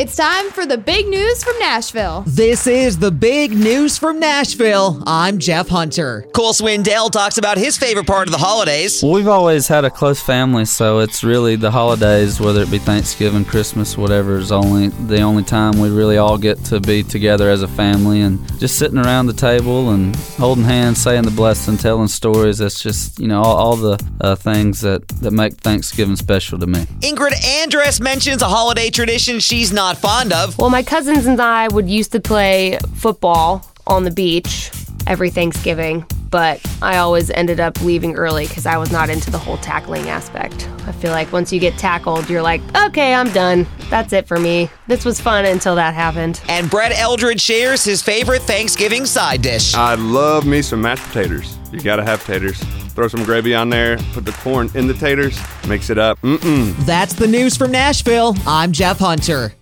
It's time for the big news from Nashville. This is the big news from Nashville. I'm Jeff Hunter. Cole Swindell talks about his favorite part of the holidays. Well, we've always had a close family, so it's really the holidays, whether it be Thanksgiving, Christmas, whatever, is only the only time we really all get to be together as a family and just sitting around the table and holding hands, saying the blessing, telling stories. That's just you know all, all the uh, things that that make Thanksgiving special to me. Ingrid Andress mentions a holiday tradition she's not fond of. Well, my cousins and I would used to play football on the beach every Thanksgiving, but I always ended up leaving early because I was not into the whole tackling aspect. I feel like once you get tackled, you're like, okay, I'm done. That's it for me. This was fun until that happened. And Brett Eldredge shares his favorite Thanksgiving side dish. I love me some mashed potatoes. You gotta have taters. Throw some gravy on there, put the corn in the taters, mix it up. Mm-mm. That's the news from Nashville. I'm Jeff Hunter.